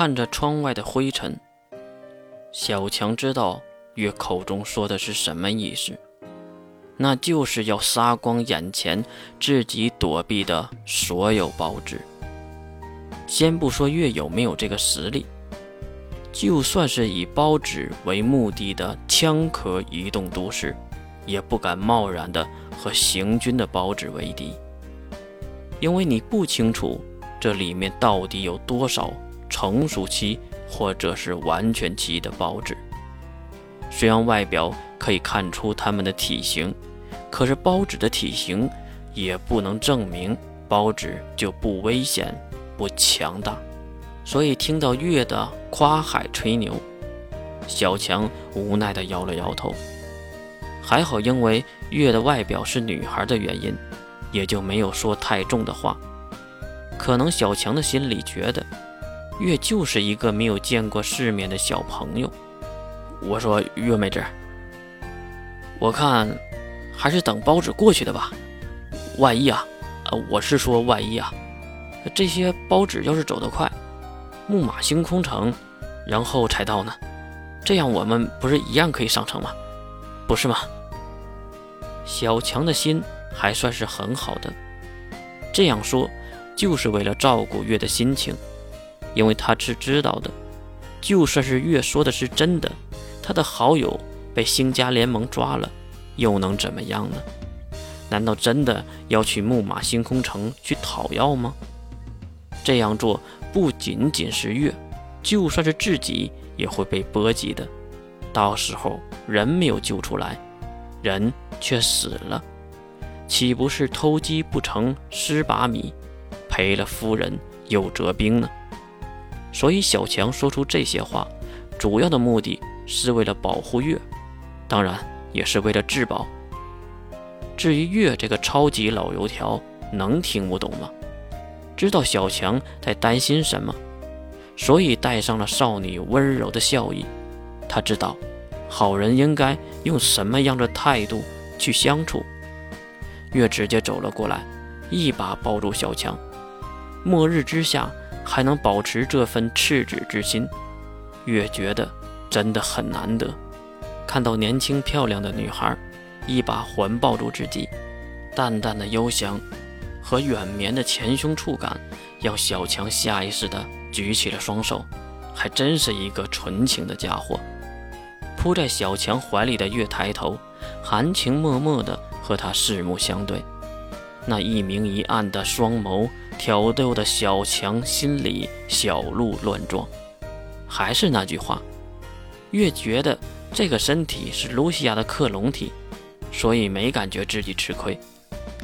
看着窗外的灰尘，小强知道月口中说的是什么意思，那就是要杀光眼前自己躲避的所有报纸。先不说月有没有这个实力，就算是以包纸为目的的枪壳移动都市，也不敢贸然的和行军的包纸为敌，因为你不清楚这里面到底有多少。成熟期或者是完全期的包子，虽然外表可以看出它们的体型，可是包子的体型也不能证明包子就不危险、不强大。所以听到月的夸海吹牛，小强无奈地摇了摇头。还好，因为月的外表是女孩的原因，也就没有说太重的话。可能小强的心里觉得。月就是一个没有见过世面的小朋友。我说月妹子，我看还是等包纸过去的吧。万一啊，呃，我是说万一啊，这些包纸要是走得快，木马星空城，然后才到呢，这样我们不是一样可以上城吗？不是吗？小强的心还算是很好的，这样说就是为了照顾月的心情。因为他是知道的，就算是月说的是真的，他的好友被星家联盟抓了，又能怎么样呢？难道真的要去木马星空城去讨要吗？这样做不仅仅是月，就算是自己也会被波及的。到时候人没有救出来，人却死了，岂不是偷鸡不成蚀把米，赔了夫人又折兵呢？所以小强说出这些话，主要的目的是为了保护月，当然也是为了自保。至于月这个超级老油条，能听不懂吗？知道小强在担心什么，所以带上了少女温柔的笑意。他知道，好人应该用什么样的态度去相处。月直接走了过来，一把抱住小强。末日之下。还能保持这份赤子之心，越觉得真的很难得。看到年轻漂亮的女孩，一把环抱住自己，淡淡的幽香和远绵的前胸触感，让小强下意识地举起了双手。还真是一个纯情的家伙。扑在小强怀里的月抬头，含情脉脉地和他四目相对，那一明一暗的双眸。挑逗的小强心里小鹿乱撞，还是那句话，越觉得这个身体是露西亚的克隆体，所以没感觉自己吃亏。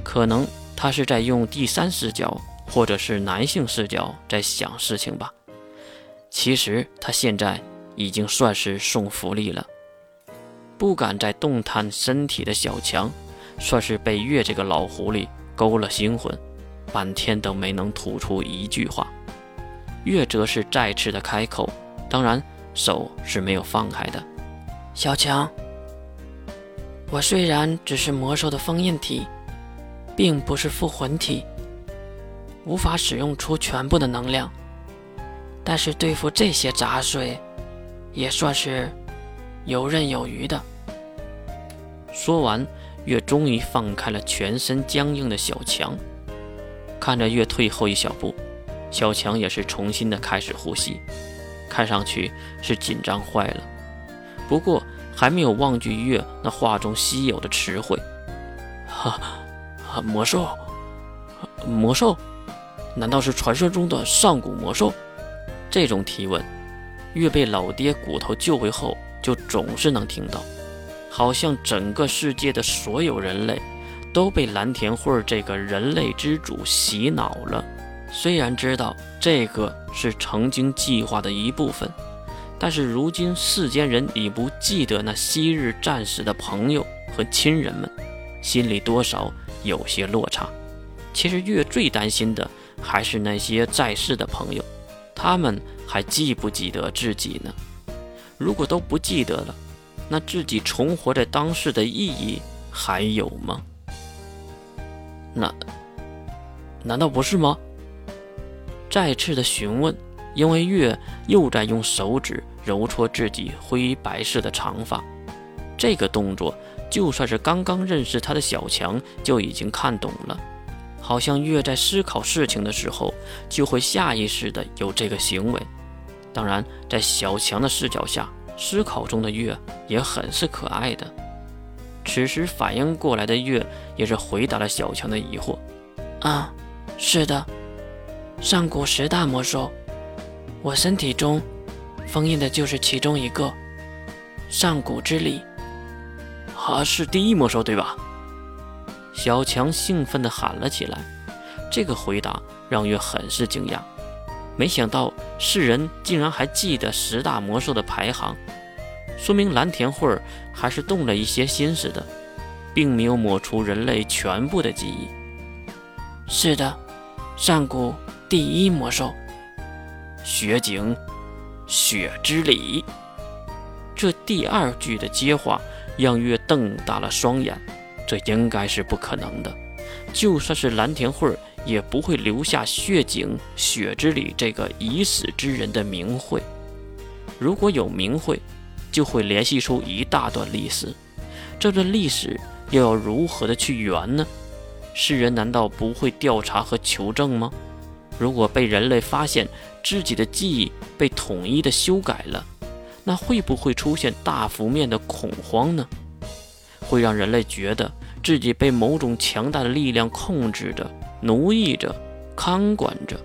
可能他是在用第三视角或者是男性视角在想事情吧。其实他现在已经算是送福利了，不敢再动弹身体的小强，算是被月这个老狐狸勾了心魂。半天都没能吐出一句话，月则是再次的开口，当然手是没有放开的。小强，我虽然只是魔兽的封印体，并不是复魂体，无法使用出全部的能量，但是对付这些杂碎，也算是游刃有余的。说完，月终于放开了全身僵硬的小强。看着月退后一小步，小强也是重新的开始呼吸，看上去是紧张坏了。不过还没有忘记月那话中稀有的词汇，哈，魔兽，魔兽，难道是传说中的上古魔兽？这种提问，月被老爹骨头救回后就总是能听到，好像整个世界的所有人类。都被蓝田慧这个人类之主洗脑了。虽然知道这个是曾经计划的一部分，但是如今世间人已不记得那昔日战死的朋友和亲人们，心里多少有些落差。其实月最担心的还是那些在世的朋友，他们还记不记得自己呢？如果都不记得了，那自己重活在当世的意义还有吗？那难道不是吗？再次的询问，因为月又在用手指揉搓自己灰白色的长发。这个动作，就算是刚刚认识他的小强就已经看懂了，好像月在思考事情的时候，就会下意识的有这个行为。当然，在小强的视角下，思考中的月也很是可爱的。此时反应过来的月也是回答了小强的疑惑：“啊，是的，上古十大魔兽，我身体中封印的就是其中一个上古之力。”他是第一魔兽，对吧？小强兴奋地喊了起来。这个回答让月很是惊讶，没想到世人竟然还记得十大魔兽的排行，说明蓝田慧儿还是动了一些心思的，并没有抹除人类全部的记忆。是的，上古第一魔兽，雪景，雪之里。这第二句的接话。让月瞪大了双眼，这应该是不可能的。就算是蓝田慧儿，也不会留下血井雪之里这个已死之人的名讳。如果有名讳，就会联系出一大段历史。这段历史又要如何的去圆呢？世人难道不会调查和求证吗？如果被人类发现自己的记忆被统一的修改了？那会不会出现大幅面的恐慌呢？会让人类觉得自己被某种强大的力量控制着、奴役着、看管着，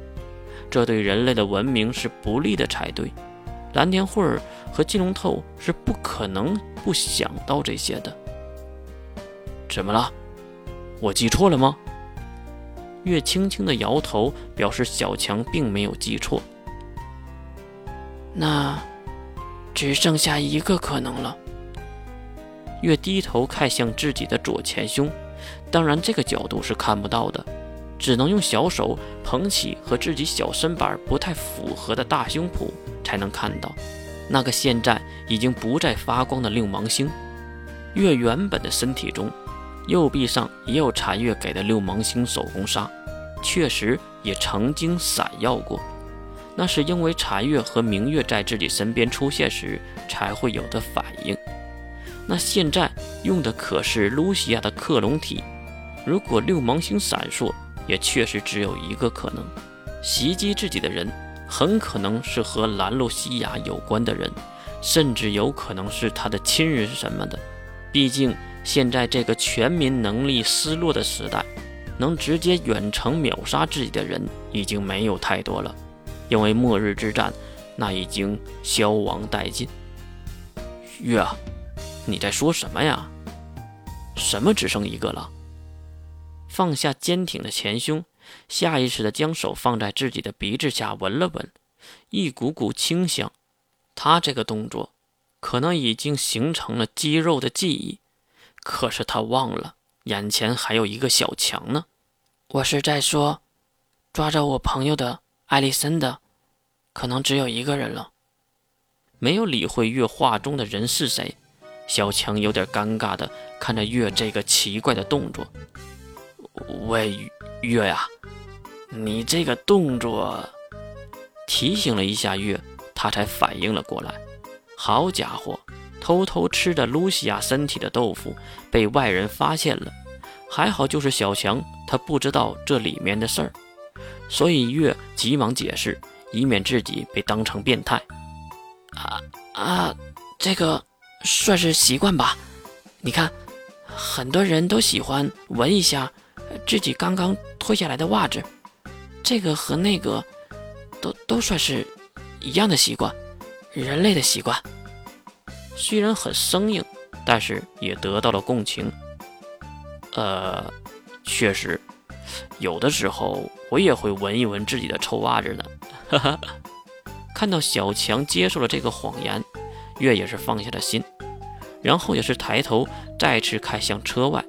这对人类的文明是不利的才对。蓝田慧儿和金龙透是不可能不想到这些的。怎么了？我记错了吗？月轻轻的摇头，表示小强并没有记错。那。只剩下一个可能了。月低头看向自己的左前胸，当然这个角度是看不到的，只能用小手捧起和自己小身板不太符合的大胸脯才能看到那个现在已经不再发光的六芒星。月原本的身体中，右臂上也有禅月给的六芒星手工纱，确实也曾经闪耀过。那是因为禅月和明月在自己身边出现时才会有的反应。那现在用的可是露西亚的克隆体。如果六芒星闪烁，也确实只有一个可能：袭击自己的人很可能是和兰露西亚有关的人，甚至有可能是他的亲人什么的。毕竟现在这个全民能力失落的时代，能直接远程秒杀自己的人已经没有太多了。因为末日之战，那已经消亡殆尽。月啊，你在说什么呀？什么只剩一个了？放下坚挺的前胸，下意识地将手放在自己的鼻子下闻了闻，一股股清香。他这个动作，可能已经形成了肌肉的记忆。可是他忘了，眼前还有一个小强呢。我是在说，抓着我朋友的。艾丽森的，可能只有一个人了。没有理会月画中的人是谁，小强有点尴尬的看着月这个奇怪的动作。喂，月呀，你这个动作，提醒了一下月，他才反应了过来。好家伙，偷偷吃着露西亚身体的豆腐被外人发现了，还好就是小强，他不知道这里面的事儿。所以月急忙解释，以免自己被当成变态。啊啊，这个算是习惯吧。你看，很多人都喜欢闻一下自己刚刚脱下来的袜子，这个和那个都都算是一样的习惯，人类的习惯。虽然很生硬，但是也得到了共情。呃，确实。有的时候我也会闻一闻自己的臭袜子呢，哈哈。看到小强接受了这个谎言，月也是放下了心，然后也是抬头再次看向车外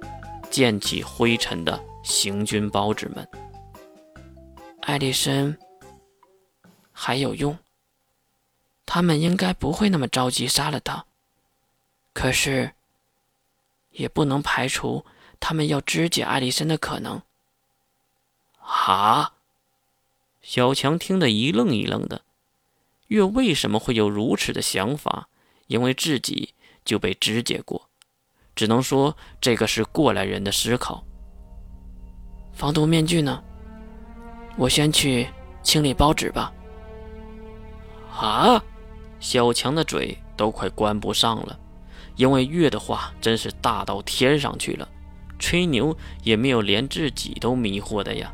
溅起灰尘的行军包子们。艾丽森还有用，他们应该不会那么着急杀了他，可是也不能排除他们要肢解艾丽森的可能。啊！小强听得一愣一愣的，月为什么会有如此的想法？因为自己就被肢解过，只能说这个是过来人的思考。防毒面具呢？我先去清理包纸吧。啊！小强的嘴都快关不上了，因为月的话真是大到天上去了，吹牛也没有连自己都迷惑的呀。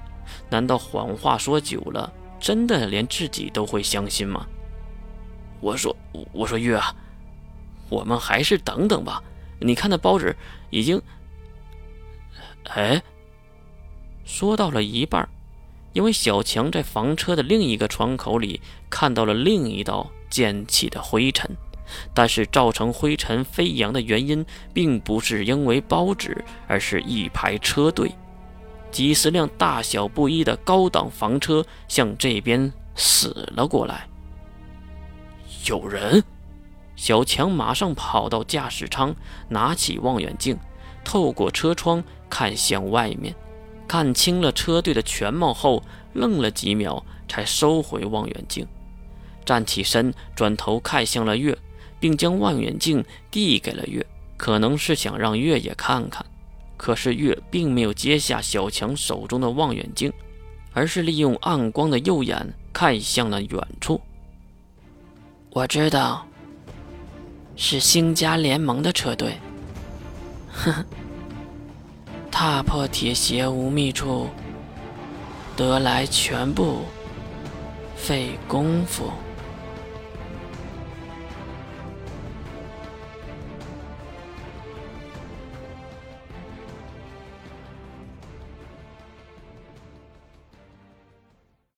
难道谎话说久了，真的连自己都会相信吗？我说，我说月啊，我们还是等等吧。你看那包纸已经……哎，说到了一半。因为小强在房车的另一个窗口里看到了另一道溅起的灰尘，但是造成灰尘飞扬的原因并不是因为包纸，而是一排车队，几十辆大小不一的高档房车向这边驶了过来。有人，小强马上跑到驾驶舱，拿起望远镜，透过车窗看向外面。看清了车队的全貌后，愣了几秒，才收回望远镜，站起身，转头看向了月，并将望远镜递给了月，可能是想让月也看看。可是月并没有接下小强手中的望远镜，而是利用暗光的右眼看向了远处。我知道，是星家联盟的车队。呵呵。踏破铁鞋无觅处，得来全不费工夫。